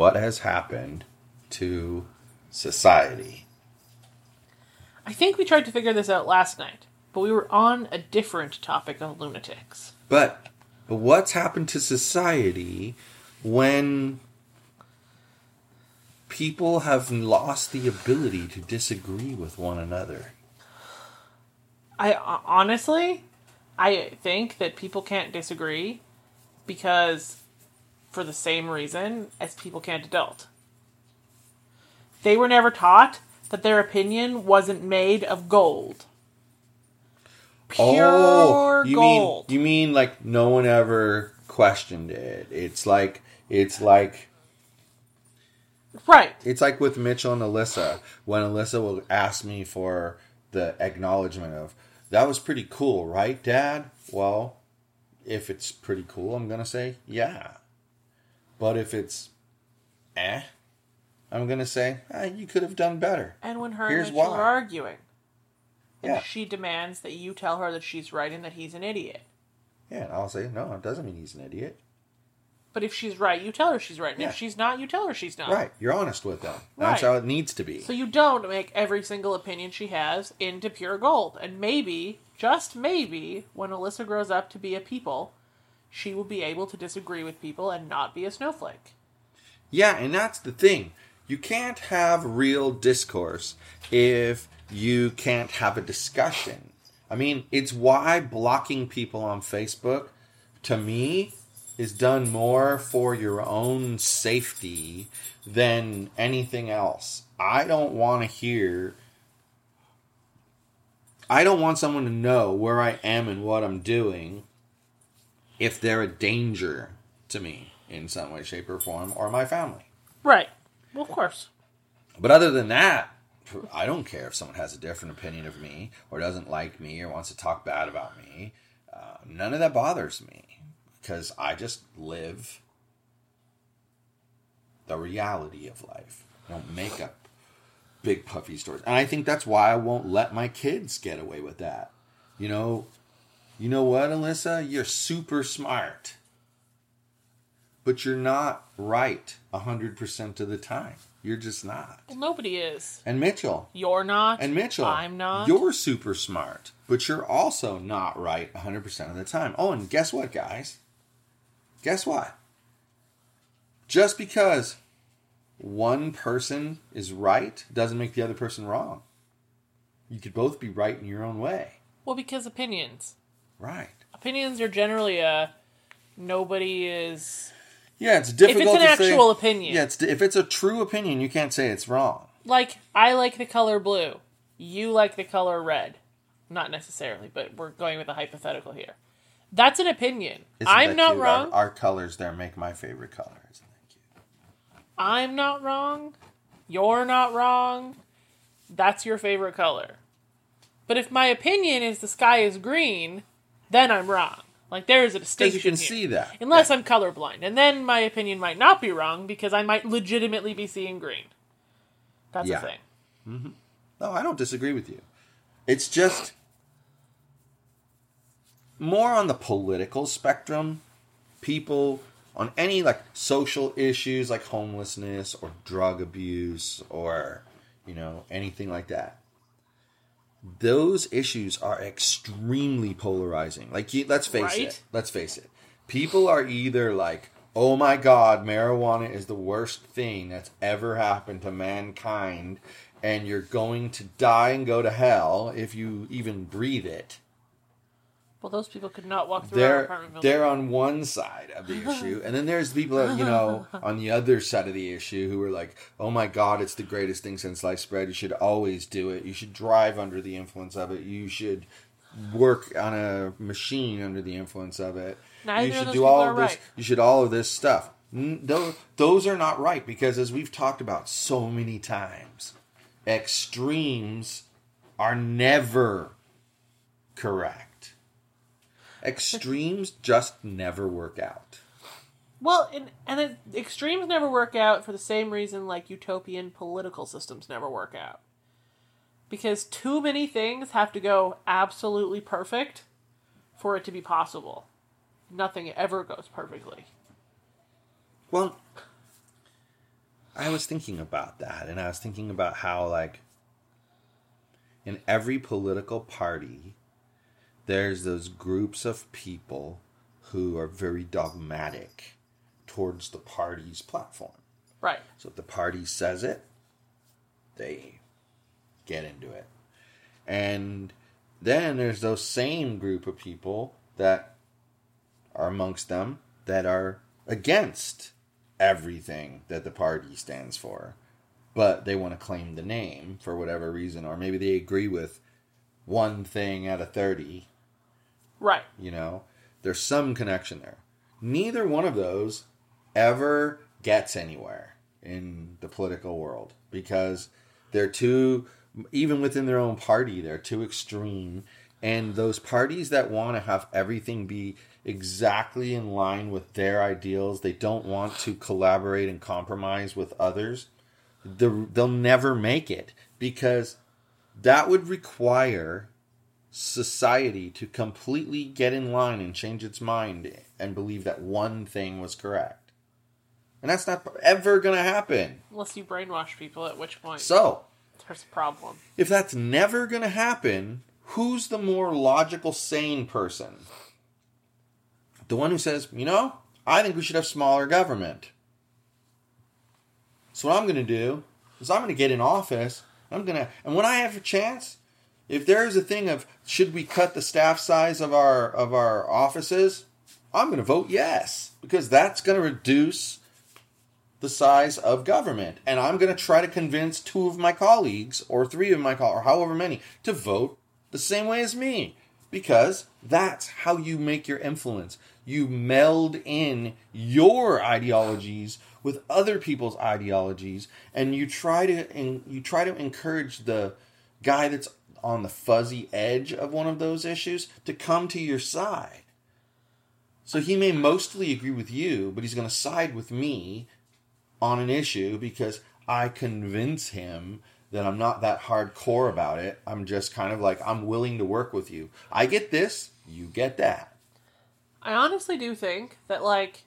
What has happened to society? I think we tried to figure this out last night, but we were on a different topic of lunatics. But, but what's happened to society when people have lost the ability to disagree with one another? I honestly, I think that people can't disagree because for the same reason as people can't adult. They were never taught that their opinion wasn't made of gold. Pure Oh, you gold. mean you mean like no one ever questioned it? It's like it's like right. it's like with Mitchell and Alyssa when Alyssa will ask me for the acknowledgement of that was pretty cool, right, Dad? Well, if it's pretty cool, I'm gonna say yeah. But if it's eh, I'm gonna say ah, you could have done better. And when her Here's and Mitchell why. are arguing, and Yeah, she demands that you tell her that she's right and that he's an idiot. yeah. And I'll say no. It doesn't mean he's an idiot. But if she's right, you tell her she's right. And Yeah. if she's not, you tell her she's not. Right. You're honest with them. That's Right. how it needs to be. So you don't make every single opinion she has into pure gold. And maybe, just maybe, when Alyssa grows up to be a people, she will be able to disagree with people and not be a snowflake. Yeah, and that's the thing. You can't have real discourse if you can't have a discussion. I mean, it's why blocking people on Facebook, to me, is done more for your own safety than anything else. I don't want to hear. I don't want someone to know where I am and what I'm doing if they're a danger to me in some way, shape, or form, or my family. Right. Well, of course. But other than that, I don't care if someone has a different opinion of me, or doesn't like me, or wants to talk bad about me. Uh, none of that bothers me because I just live the reality of life. I don't make up big puffy stories, and I think that's why I won't let my kids get away with that. You know, you know what, Alyssa? You're super smart, but you're not right hundred percent of the time. You're just not. Well, nobody is. And Mitchell. You're not. And Mitchell. I'm not. You're super smart, but you're also not right 100% of the time. Oh, and guess what, guys? Guess what? Just because one person is right doesn't make the other person wrong. You could both be right in your own way. Well, because opinions. Right. Opinions are generally a. Nobody is. Yeah, it's difficult if it's an actual say, opinion. Yeah, it's, if it's a true opinion, you can't say it's wrong. Like, I like the color blue. You like the color red. Not necessarily, but we're going with a hypothetical here. That's an opinion. Isn't I'm not cute? wrong. Our, our colors there make my favorite colors. Thank you. I'm not wrong. You're not wrong. That's your favorite color. But if my opinion is the sky is green, then I'm wrong. Like there is a distinction. you can here. see that. Unless I'm colorblind. And then my opinion might not be wrong because I might legitimately be seeing green. That's Yeah. the thing. Mm-hmm. No, I don't disagree with you. It's just more on the political spectrum. People on any like social issues like homelessness or drug abuse or you know anything like that. Those issues are extremely polarizing. Like let's face Right? it. Let's face it. People are either like, "Oh my god, marijuana is the worst thing that's ever happened to mankind." and you're going to die and go to hell if you even breathe it. Well, those people could not walk through our They're apartment building. they're on one side of the issue, and then there's people that you know on the other side of the issue who are like, "Oh my God, it's the greatest thing since sliced bread. You should always do it. You should drive under the influence of it. You should work on a machine under the influence of it. Neither you should do all of this. right. You should all of this stuff." Those are not right because, as we've talked about so many times, extremes are never correct. Extremes just never work out. Well, and and it, extremes never work out for the same reason like utopian political systems never work out. Because too many things have to go absolutely perfect for it to be possible. Nothing ever goes perfectly. Well, I was thinking about that, and I was thinking about how, like, in every political party, there's those groups of people who are very dogmatic towards the party's platform. Right. So if the party says it, they get into it. And then there's those same group of people that are amongst them that are against everything that the party stands for. But they want to claim the name for whatever reason, or maybe they agree with one thing out of 30 Right. you know? There's some connection there. Neither one of those ever gets anywhere in the political world because they're too even within their own party they're too extreme. And those parties that want to have everything be exactly in line with their ideals they don't want to collaborate and compromise with others the- they'll never make it because that would require society to completely get in line and change its mind and believe that one thing was correct. And that's not ever going to happen. Unless you brainwash people, at which point So, there's a problem. if that's never going to happen, who's the more logical, sane person? The one who says, you know, I think we should have smaller government. So, what I'm going to do is I'm going to get in office. I'm going to, and when I have a chance, if there is a thing of should we cut the staff size of our of our offices, I'm going to vote yes because that's going to reduce the size of government. And I'm going to try to convince two of my colleagues or three of my colleagues or however many to vote the same way as me because that's how you make your influence. You meld in your ideologies with other people's ideologies and you try to and you try to encourage the guy that's on the fuzzy edge of one of those issues to come to your side. So he may mostly agree with you, but he's going to side with me on an issue because I convince him that I'm not that hardcore about it. I'm just kind of like, I'm willing to work with you. I get this, you get that. I honestly do think that like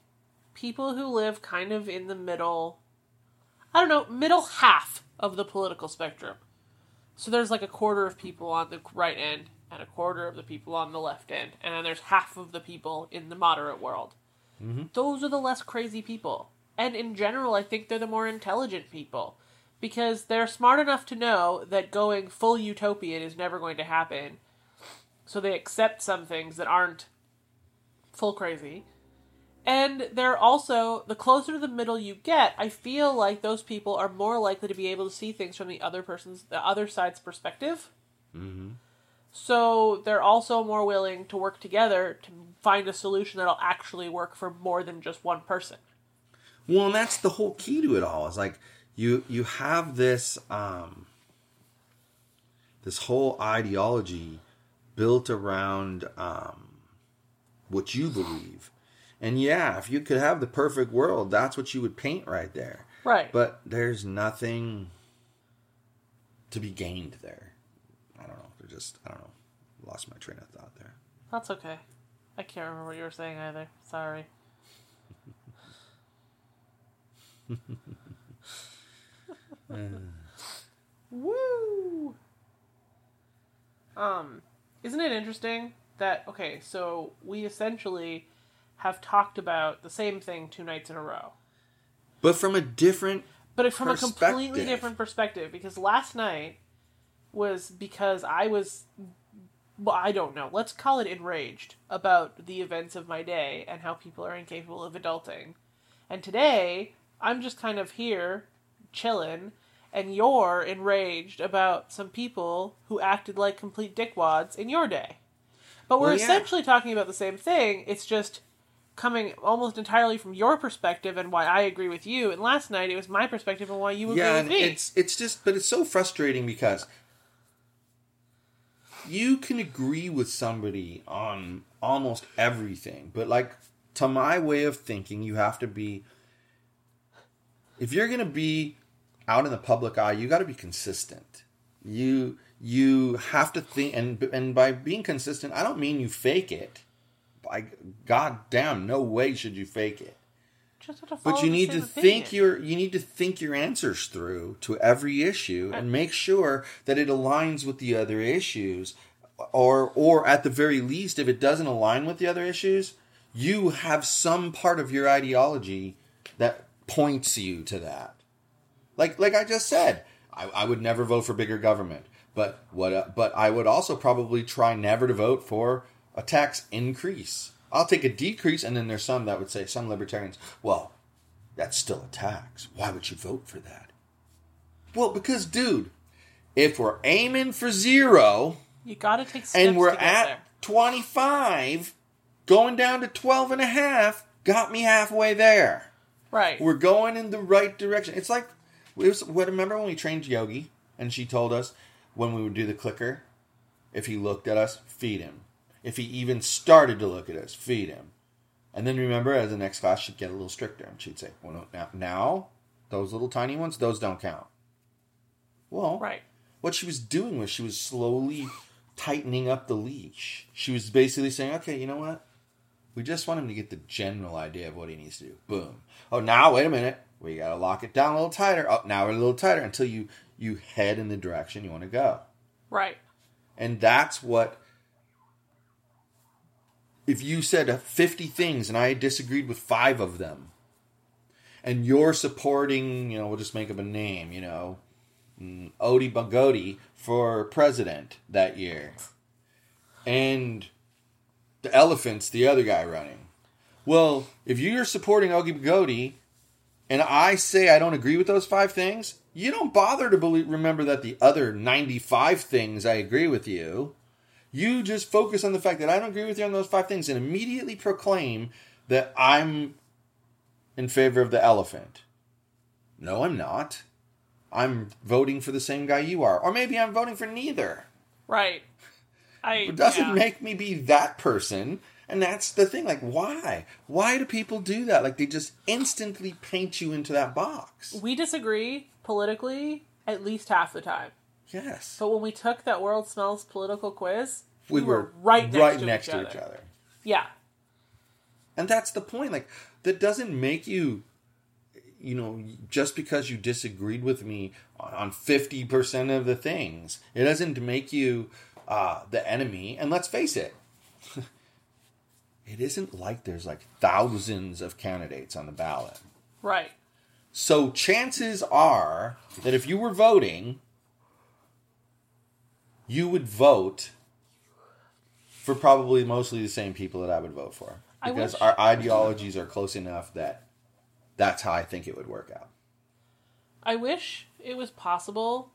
people who live kind of in the middle I don't know, middle half of the political spectrum. So there's like a quarter of people on the right end and a quarter of the people on the left end, and then there's half of the people in the moderate world. Mm-hmm. Those are the less crazy people. And in general, I think they're the more intelligent people because they're smart enough to know that going full utopian is never going to happen. So they accept some things that aren't full crazy. And they're also, the closer to the middle you get, I feel like those people are more likely to be able to see things from the other person's, the other side's perspective. So they're also more willing to work together to find a solution that'll actually work for more than just one person. Well, and that's the whole key to it all. Is like you you have this um this whole ideology built around um what you believe. And yeah, if you could have the perfect world, that's what you would paint right there. Right. But there's nothing to be gained there. I don't know. They're just I don't know. Lost my train of thought there. That's okay. I can't remember what you were saying either. Sorry. Woo! Um, isn't it interesting that okay, so we essentially have talked about the same thing two nights in a row. But from a different But from a completely different perspective, because last night was because I was, well, I don't know, let's call it enraged about the events of my day and how people are incapable of adulting. And today, I'm just kind of here, chilling, and you're enraged about some people who acted like complete dickwads in your day. But we're Well, yeah. essentially talking about the same thing, it's just coming almost entirely from your perspective and why I agree with you. And last night it was my perspective and why you agree yeah, with me. it's it's just, but it's so frustrating because you can agree with somebody on almost everything, but like to my way of thinking, you have to be. If you're gonna be out in the public eye, you got to be consistent. You you have to think, and and by being consistent, I don't mean you fake it. By God damn, no way should you fake it. But you need to opinion. think your you need to think your answers through to every issue and make sure that it aligns with the other issues or or at the very least if it doesn't align with the other issues, you have some part of your ideology that points you to that. Like like I just said, I, I would never vote for bigger government. But what uh, but I would also probably try never to vote for a tax increase. I'll take a decrease, and then there's some that would say some libertarians, well, that's still a tax. Why would you vote for that? Well, because dude, if we're aiming for zero you got to take steps and we're at there. 25, going down to 12 and a half got me halfway there. Right. We're going in the right direction. It's like it was, what remember when we trained Yogi and she told us when we would do the clicker, if he looked at us, feed him. If he even started to look at us, feed him. And then remember, as the next class, she'd get a little stricter and she'd say, "Well, no, now, now those little tiny ones, those don't count." Well, right. what she was doing was she was slowly tightening up the leash. She was basically saying, okay, you know what? We just want him to get the general idea of what he needs to do. Boom. Oh, now wait a minute. We gotta lock it down a little tighter. Oh, now we're a little tighter until you you head in the direction you want to go. Right. And that's what. If you said 50 things and I disagreed with five of them, and you're supporting, you know, we'll just make up a name, you know, mm, Odie Bugoti for president that year, and the elephant's the other guy running. Well, if you're supporting Odie Bugoti, and I say I don't agree with those five things, you don't bother to believe, remember that the other 95 things I agree with you. You just focus on the fact that I don't agree with you on those five things and immediately proclaim that I'm in favor of the elephant. No, I'm not. I'm voting for the same guy you are. Or maybe I'm voting for neither. Right. I It doesn't yeah. make me be that person. And that's the thing. Like, why? Why do people do that? Like, they just instantly paint you into that box. we disagree politically at least half the time. Yes. But when we took that World's Smallest Political Quiz, we, we were, were right next right to next each to other. each other. yeah. And that's the point. Like, that doesn't make you, you know, just because you disagreed with me on 50% of the things, it doesn't make you uh, the enemy. And let's face it, it isn't like there's like thousands of candidates on the ballot. Right. So chances are that if you were voting, you would vote for probably mostly the same people that I would vote for. Because our ideologies are close enough that that's how I think it would work out. I wish it was possible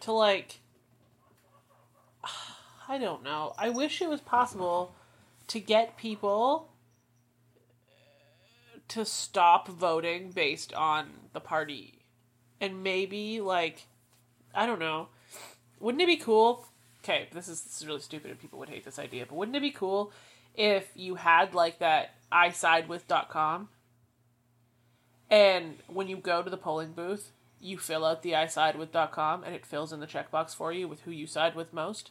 to like I don't know. I wish it was possible to get people to stop voting based on the party. And maybe like I don't know. Wouldn't it be cool? Okay, this is, this is really stupid and people would hate this idea, but wouldn't it be cool if you had like that isidewith.com and when you go to the polling booth, you fill out the isidewith.com and it fills in the checkbox for you with who you side with most.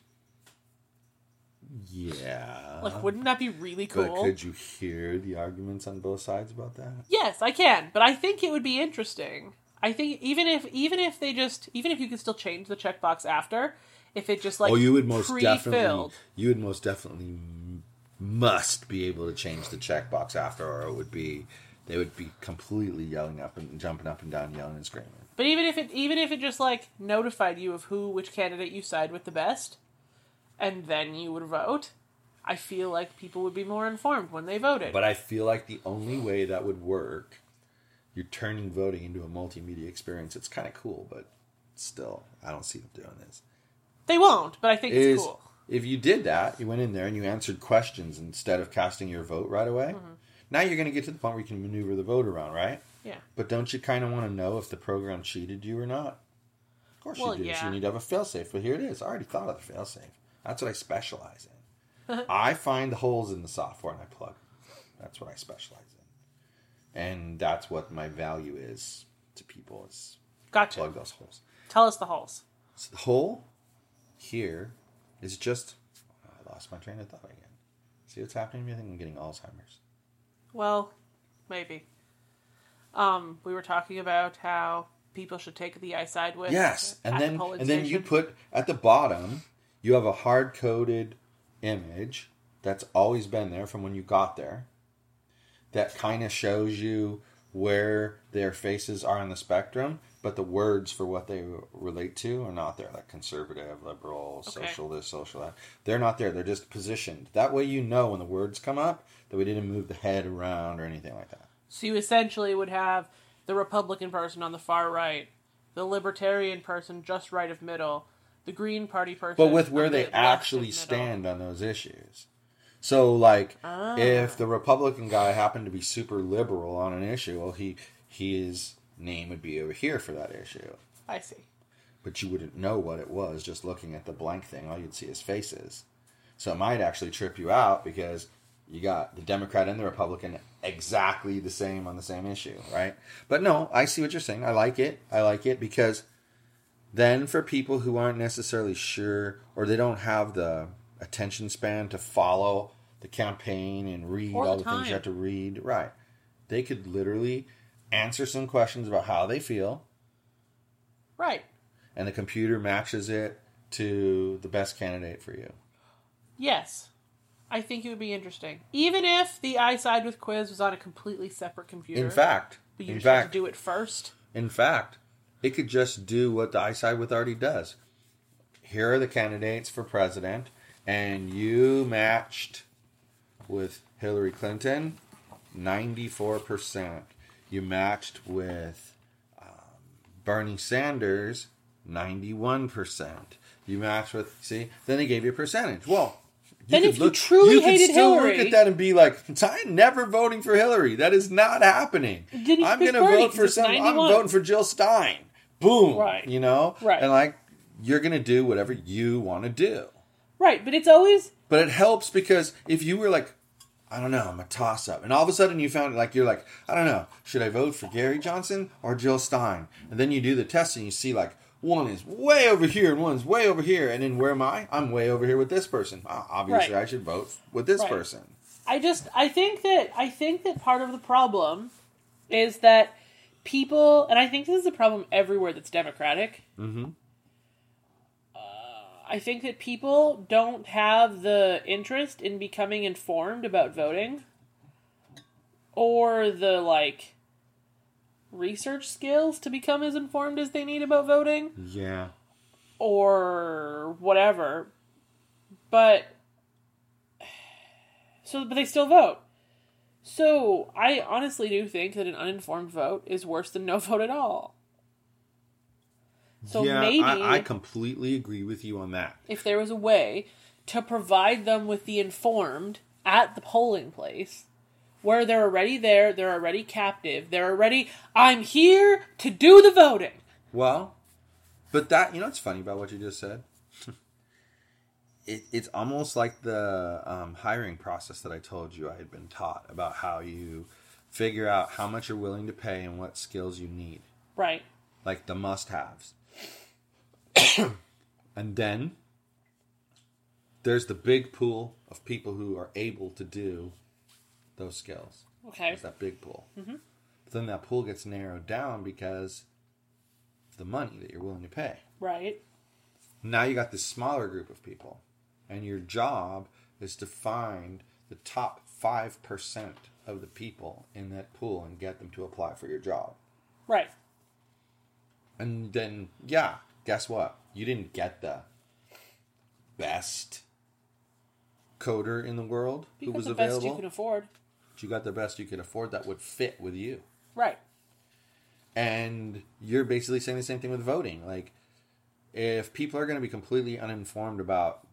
Yeah. Like, wouldn't that be really but cool? could you hear the arguments on both sides about that? Yes, I can, but I think it would be interesting. I think even if even if they just even if you could still change the checkbox after, if it just like oh, you would most pre-filled. definitely, you would most definitely must be able to change the checkbox after, or it would be, they would be completely yelling up and jumping up and down, yelling and screaming. But even if it even if it just like notified you of who which candidate you side with the best, and then you would vote, I feel like people would be more informed when they voted. But I feel like the only way that would work, you're turning voting into a multimedia experience. It's kind of cool, but still, I don't see them doing this. they won't. But I think Is it's cool. if you did that, you went in there and you answered questions instead of casting your vote right away. Mm-hmm. Now you're going to get to the point where you can maneuver the vote around, right? Yeah. But don't you kind of want to know if the program cheated you or not? Of course Well, you do. So you need to have a failsafe. But here it is. I already thought of the failsafe. That's what I specialize in. I find the holes in the software and I plug. That's what I specialize in, and that's what my value is to people is Gotcha. plug those holes. Tell us the holes. So the hole here is just. I lost my train of thought again. See what's happening to me? I think I'm getting Alzheimer's. Well, maybe. Um, we were talking about how people should take the I side with. Yes, and at the then and then you put at the bottom you have a hard coded image that's always been there from when you got there. That kind of shows you where their faces are on the spectrum, but the words for what they relate to are not there. Like conservative, liberal, Okay. social this, social that. They're not there. They're just positioned. That way, you know when the words come up that we didn't move the head around or anything like that. So you essentially would have the Republican person on the far right, the Libertarian person just right of middle, the Green Party person. but with where they the left of actually stand on those issues. So, like, Ah. if the Republican guy happened to be super liberal on an issue, well, he his name would be over here for that issue, I see. but you wouldn't know what it was just looking at the blank thing. All you'd see is faces. So it might actually trip you out because you got the Democrat and the Republican exactly the same on the same issue, right? But no, I see what you're saying. I like it. I like it because then for people who aren't necessarily sure or they don't have the attention span to follow the campaign and read all the the things you have to read, right? They could literally answer some questions about how they feel Right. and the computer matches it to the best candidate for you. Yes. I think it would be interesting. Even if the I side with quiz was on a completely separate computer. In fact, but you in just have fact, to do it first. In fact, it could just do what the I side with already does. Here are the candidates for president, and you matched with Hillary Clinton, ninety-four percent. You matched with um, Bernie Sanders, ninety-one percent. You matched with see. Then they gave you a percentage. Well. Then could if you truly you hated still Hillary- look at that and be like, "I'm never voting for Hillary. That is not happening. I'm going to vote for some. I'm voting for Jill Stein. Boom. Right. You know. Right. And like, you're going to do whatever you want to do. Right, but it's always But it helps because if you were like, I don't know, I'm a toss up, and all of a sudden you found like you're like, I don't know, should I vote for Gary Johnson or Jill Stein? And then you do the test and you see like one is way over here and one's way over here, and then where am I? I'm way over here with this person. Uh, Obviously, Right. I should vote with this Right. person. I just I think that I think that part of the problem is that people and I think this is a problem everywhere that's democratic. Mm-hmm. I think that people don't have the interest in becoming informed about voting or the like research skills to become as informed as they need about voting Yeah. or whatever. But so but they still vote. So I honestly do think that an uninformed vote is worse than no vote at all. So yeah, maybe I, I completely agree with you on that. if there was a way to provide them with the informed at the polling place where they're already there, they're already captive, they're already I'm here to do the voting. Well, but that you know it's funny about what you just said? it, it's almost like the um, hiring process that I told you I had been taught about how you figure out how much you're willing to pay and what skills you need, Right. like the must-haves. and then there's the big pool of people who are able to do those skills. Okay. There's that big pool. Mm-hmm. But then that pool gets narrowed down because the money that you're willing to pay. Right. Now you got this smaller group of people, and your job is to find the top 5% of the people in that pool and get them to apply for your job. Right. And then, yeah, guess what? You didn't get the best coder in the world who Because was the best available. you can afford. but you got the best you could afford that would fit with you. Right. And you're basically saying the same thing with voting. Like, if people are going to be completely uninformed about,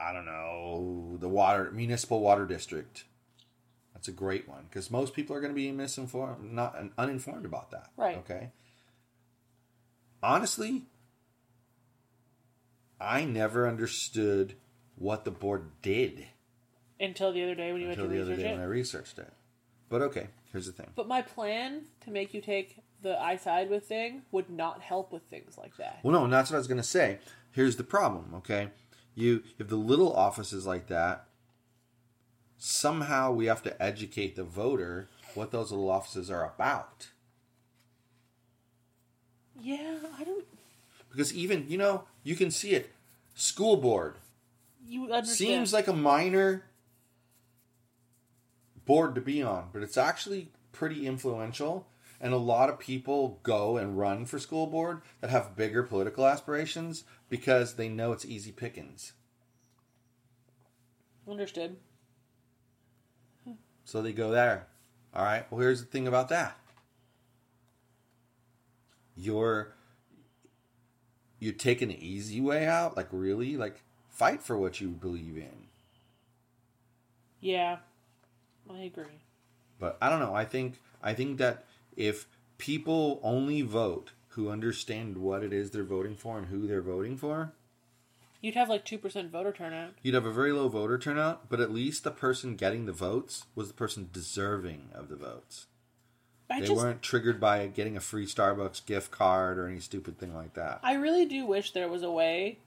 I don't know, the water municipal water district. That's a great one because most people are going to be misinformed, not uninformed about that. Right. Okay. Honestly, I never understood what the board did Until the other day when you until went the other day it. when I researched it. But okay, here's the thing. But my plan to make you take the I side with thing would not help with things like that. Well, no, and that's what I was going to say. Here's the problem, okay? You if the little offices like that, somehow we have to educate the voter what those little offices are about. Yeah, I don't. Because even, you know, you can see it. School board You understand? seems like a minor board to be on, but it's actually pretty influential. And a lot of people go and run for school board that have bigger political aspirations because they know it's easy pickings. understood. So they go there. All right. Well, here's the thing about that. You're you're taking an easy way out. Like really, like fight for what you believe in. Yeah, I agree. But I don't know. I think I think that if people only vote who understand what it is they're voting for and who they're voting for, You'd have like two percent voter turnout. you'd have a very low voter turnout. But at least the person getting the votes was the person deserving of the votes. I they just, weren't triggered by getting a free Starbucks gift card or any stupid thing like that. I really do wish there was a way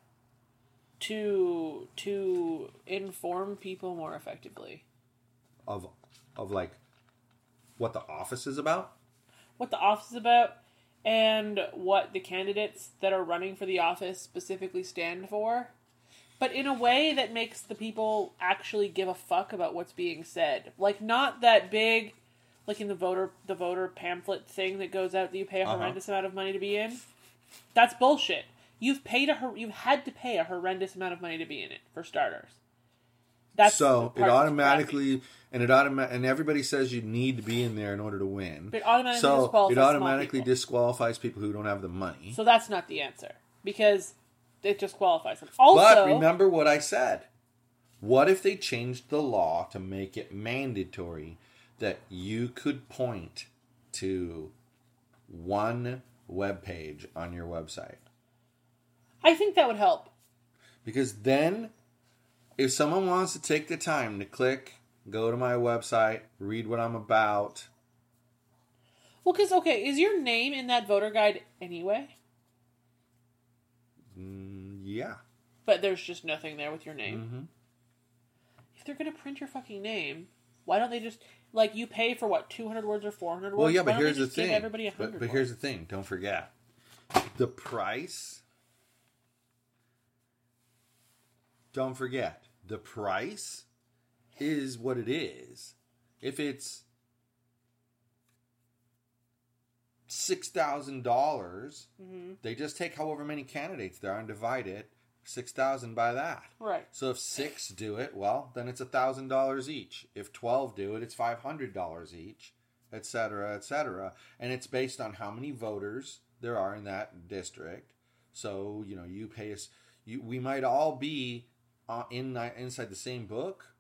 to to inform people more effectively. Of of like what the office is about. what the office is about and what the candidates that are running for the office specifically stand for, but in a way that makes the people actually give a fuck about what's being said. Like not that big like in the voter the voter pamphlet thing that goes out that you pay a Uh-huh. horrendous amount of money to be in. That's bullshit. You've paid a hor- you've had to pay a horrendous amount of money to be in it for starters. That's so it automatically and it automa- and everybody says you need to be in there in order to win. But it automatically so disqualifies it automatically people. disqualifies people who don't have the money. So that's not the answer because it just qualifies them. Also, but remember what I said. What if they changed the law to make it mandatory that you could point to one web page on your website? I think that would help. Because then, if someone wants to take the time to click, go to my website, read what I'm about, Well, because okay, is your name in that voter guide anyway? mm, yeah. But there's just nothing there with your name. hmm If they're gonna print your fucking name, why don't they just like you pay for what two hundred words or four hundred words? Well, yeah, but here's the thing. Everybody But, but here's the thing. Don't forget the price. Don't forget the price is what it is. If it's six thousand dollars, Mm-hmm. they just take however many candidates there are and divide it six thousand by that. right. So if six do it, well, then it's a thousand dollars each. If twelve do it, it's five hundred dollars each, etc., etc. And it's based on how many voters there are in that district. So you know, you pay us. You we might all be uh, in inside the same book,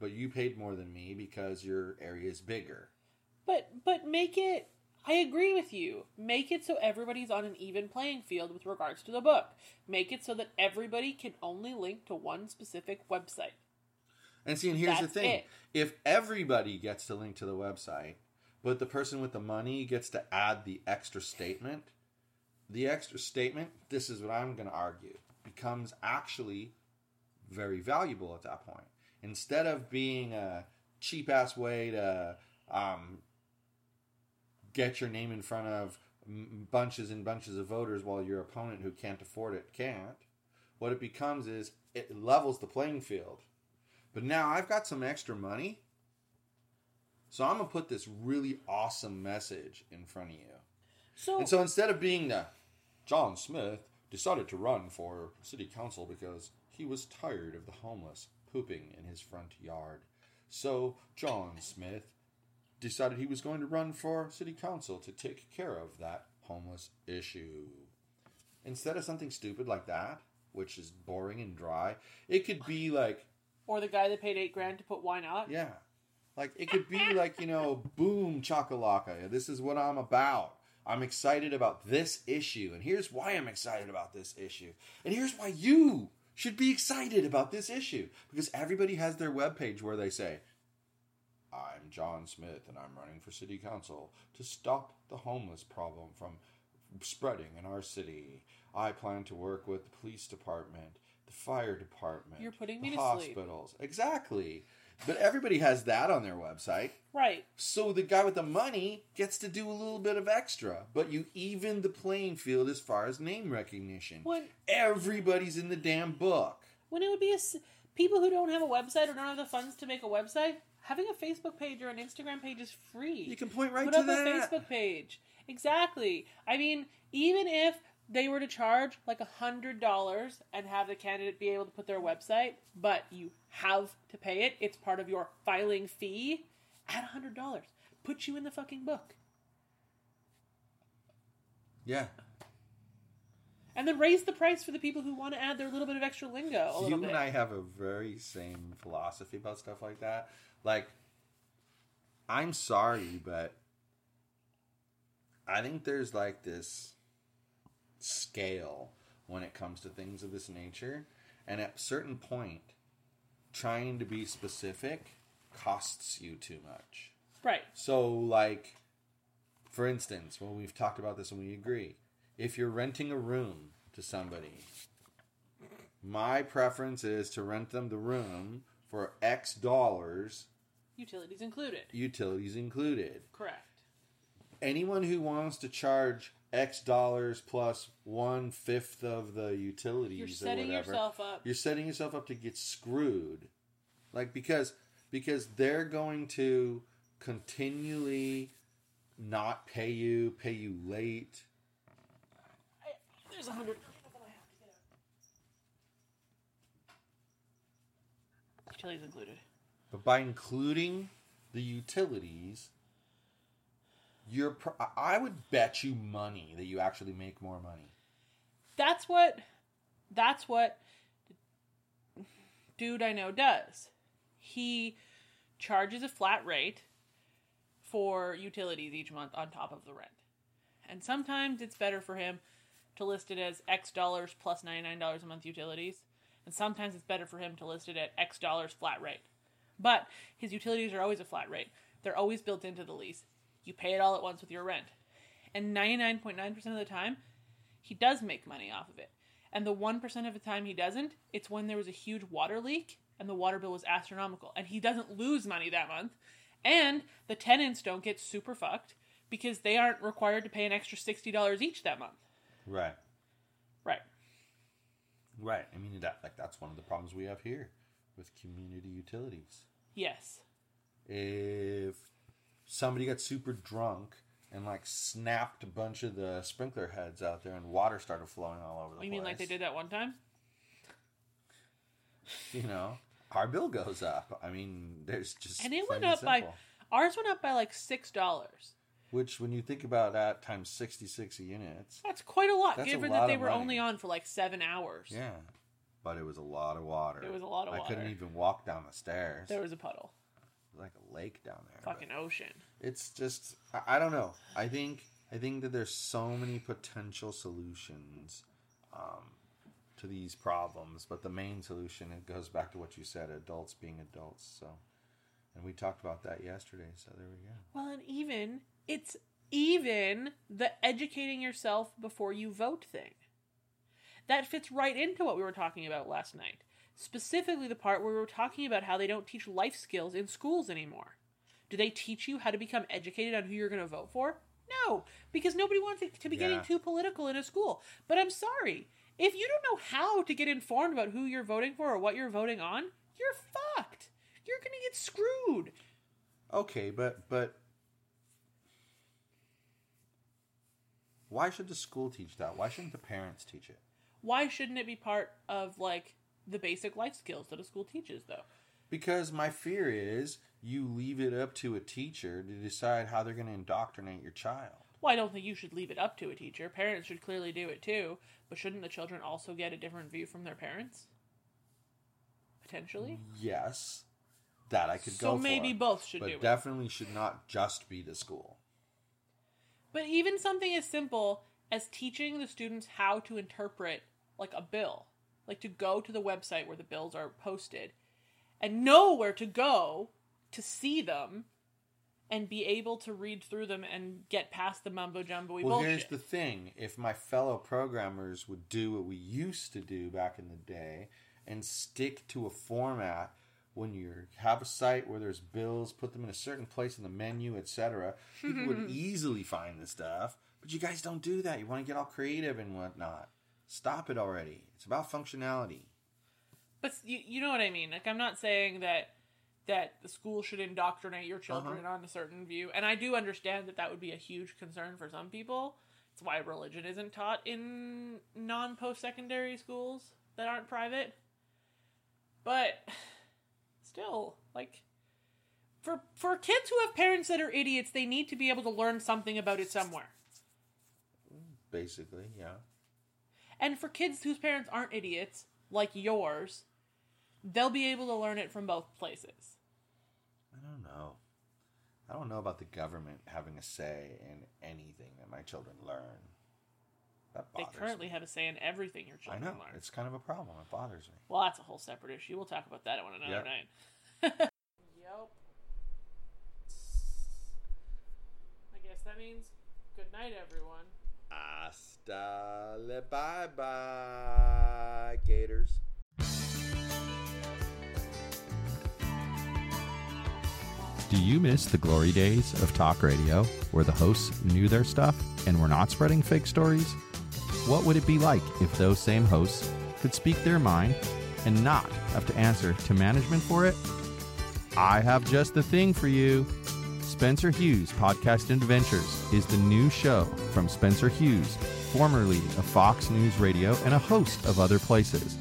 but you paid more than me because your area is bigger. But but make it. I agree with you. Make it so everybody's on an even playing field with regards to the book. Make it so that everybody can only link to one specific website. And see, and here's That's the thing: it. if everybody gets to link to the website, but the person with the money gets to add the extra statement, the extra statement, this is what I'm going to argue, becomes actually very valuable at that point. Instead of being a cheap ass way to um, get your name in front of bunches and bunches of voters while your opponent who can't afford it can't, what it becomes is it levels the playing field. But now I've got some extra money. So I'm going to put this really awesome message in front of you. So, And so instead of being the John Smith decided to run for city council because he was tired of the homeless pooping in his front yard. So John Smith decided he was going to run for city council to take care of that homeless issue. Instead of something stupid like that, which is boring and dry. It could be like Or the guy that paid eight grand to put why not? yeah. Like it could be like, you know, boom chakalaka. This is what I'm about. I'm excited about this issue and here's why I'm excited about this issue. And here's why you should be excited about this issue because everybody has their webpage where they say I'm John Smith and I'm running for city council to stop the homeless problem from spreading in our city. I plan to work with the police department, the fire department, You're putting me the to sleep. hospitals. Exactly. But everybody has that on their website. Right. So the guy with the money gets to do a little bit of extra, but you even the playing field as far as name recognition. When- Everybody's in the damn book. When it would be a s- people who don't have a website or don't have the funds to make a website, having a Facebook page or an Instagram page is free. You can point right Put to up that. a Facebook page. Exactly. I mean, even if they were to charge like a hundred dollars and have the candidate be able to put their website, but you have to pay it, it's part of your filing fee. At a hundred dollars. Put you in the fucking book. Yeah. And then raise the price for the people who want to add their little bit of extra lingo a little you bit. and I have a very same philosophy about stuff like that. Like, I'm sorry, but I think there's like this scale when it comes to things of this nature, and at a certain point, trying to be specific costs you too much. right. So, like, for instance, when we've talked about this and we agree, if you're renting a room to somebody, my preference is to rent them the room for X dollars, Utilities included. utilities included. Correct. Anyone who wants to charge X dollars plus one fifth of the utilities You're or setting whatever, yourself up. you're setting yourself up to get screwed. Like because because they're going to continually not pay you, pay you late. I, there's a hundred. Utilities included. But by including the utilities, you're I would bet you money that you actually make more money. That's what. That's what. Dude I know does. He charges a flat rate for utilities each month on top of the rent. And sometimes it's better for him to list it as X dollars plus $99 a month utilities. And sometimes it's better for him to list it at X dollars flat rate. But his utilities are always a flat rate. They're always built into the lease. You pay it all at once with your rent. And 99.9% of the time, he does make money off of it. And the 1% of the time he doesn't, it's when there was a huge water leak and the water bill was astronomical. And he doesn't lose money that month. And the tenants don't get super fucked because they aren't required to pay an extra $60 each that month. Right. Right. I mean that like that's one of the problems we have here with community utilities. Yes. If somebody got super drunk and like snapped a bunch of the sprinkler heads out there and water started flowing all over the You place. You mean like they did that one time? You know, our bill goes up. I mean, there's just And it went up by ours went up by like six dollars. Which when you think about that times sixty six units, That's quite a lot, That's a given lot that they were money. only on for like seven hours. yeah. But it was a lot of water. It was a lot of water. I couldn't even walk down the stairs. There was a puddle. It was like a lake down there. Fucking ocean. It's just I, I don't know. I think I think that there's so many potential solutions um, to these problems, but the main solution it goes back to what you said: adults being adults. So, and we talked about that yesterday. So there we go. Well, and even it's even the educating yourself before you vote thing. That fits right into what we were talking about last night. Specifically, the part where we were talking about how they don't teach life skills in schools anymore. Do they teach you how to become educated on who you're going to vote for? No, because nobody wants it to be getting too political in a school. But I'm sorry. If you don't know how to get informed about who you're voting for or what you're voting on, you're fucked. You're going to get screwed. Okay, but but why should the school teach that? Why shouldn't the parents teach it? why shouldn't it be part of like the basic life skills that a school teaches though Because my fear is you leave it up to a teacher to decide how they're going to indoctrinate your child. Well, I don't think you should leave it up to a teacher. Parents should clearly do it too, but shouldn't the children also get a different view from their parents? Potentially? Yes. That I could So go for. maybe both should but do it. definitely should not just be the school. But even something as simple as teaching the students how to interpret like a bill, like to go to the website where the bills are posted and know where to go to see them and be able to read through them and get past the mumbo jumbo Well, bullshit. here's the thing: if my fellow programmers would do what we used to do back in the day and stick to a format when you have a site where there's bills, put them in a certain place in the menu, etc., people would easily find the stuff. But you guys don't do that. You want to get all creative and whatnot. Stop it already. It's about functionality. But you, you know what I mean. Like I'm not saying that that the school should indoctrinate your uh-huh. children on a certain view, and I do understand that that would be a huge concern for some people. It's why religion isn't taught in non post secondary schools that aren't private. But still, like for for kids who have parents that are idiots, they need to be able to learn something about it somewhere. Basically, yeah. And for kids whose parents aren't idiots, like yours, they'll be able to learn it from both places. I don't know. I don't know about the government having a say in anything that my children learn. That They bothers currently me. have a say in everything your I children know. learn. It's kind of a problem. It bothers me. Well, that's a whole separate issue. We'll talk about that on another Yep. night. yep. I guess that means good night, everyone. Hasta le bye bye, Gators. Do you miss the glory days of talk radio where the hosts knew their stuff and were not spreading fake stories? What would it be like if those same hosts could speak their mind and not have to answer to management for it? I have just the thing for you. Spencer Hughes Podcast Adventures is the new show from Spencer Hughes, formerly of Fox News Radio and a host of other places.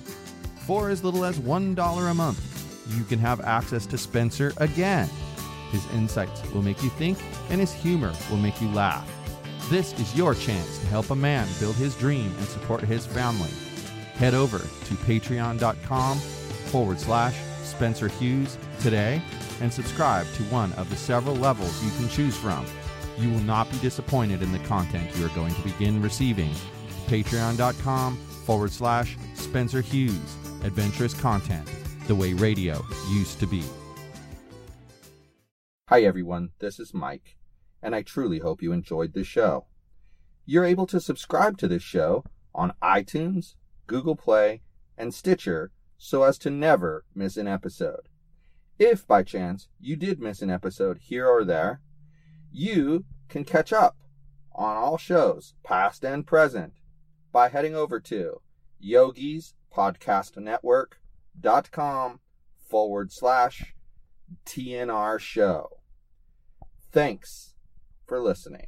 For as little as $1 a month, you can have access to Spencer again. His insights will make you think, and his humor will make you laugh. This is your chance to help a man build his dream and support his family. Head over to patreon.com forward slash Spencer Hughes today and subscribe to one of the several levels you can choose from. You will not be disappointed in the content you are going to begin receiving. Patreon.com forward slash Spencer Hughes. Adventurous content, the way radio used to be. Hi everyone, this is Mike, and I truly hope you enjoyed this show. You're able to subscribe to this show on iTunes, Google Play, and Stitcher so as to never miss an episode. If by chance you did miss an episode here or there, you can catch up on all shows, past and present, by heading over to yogispodcastnetwork.com forward slash TNR show. Thanks for listening.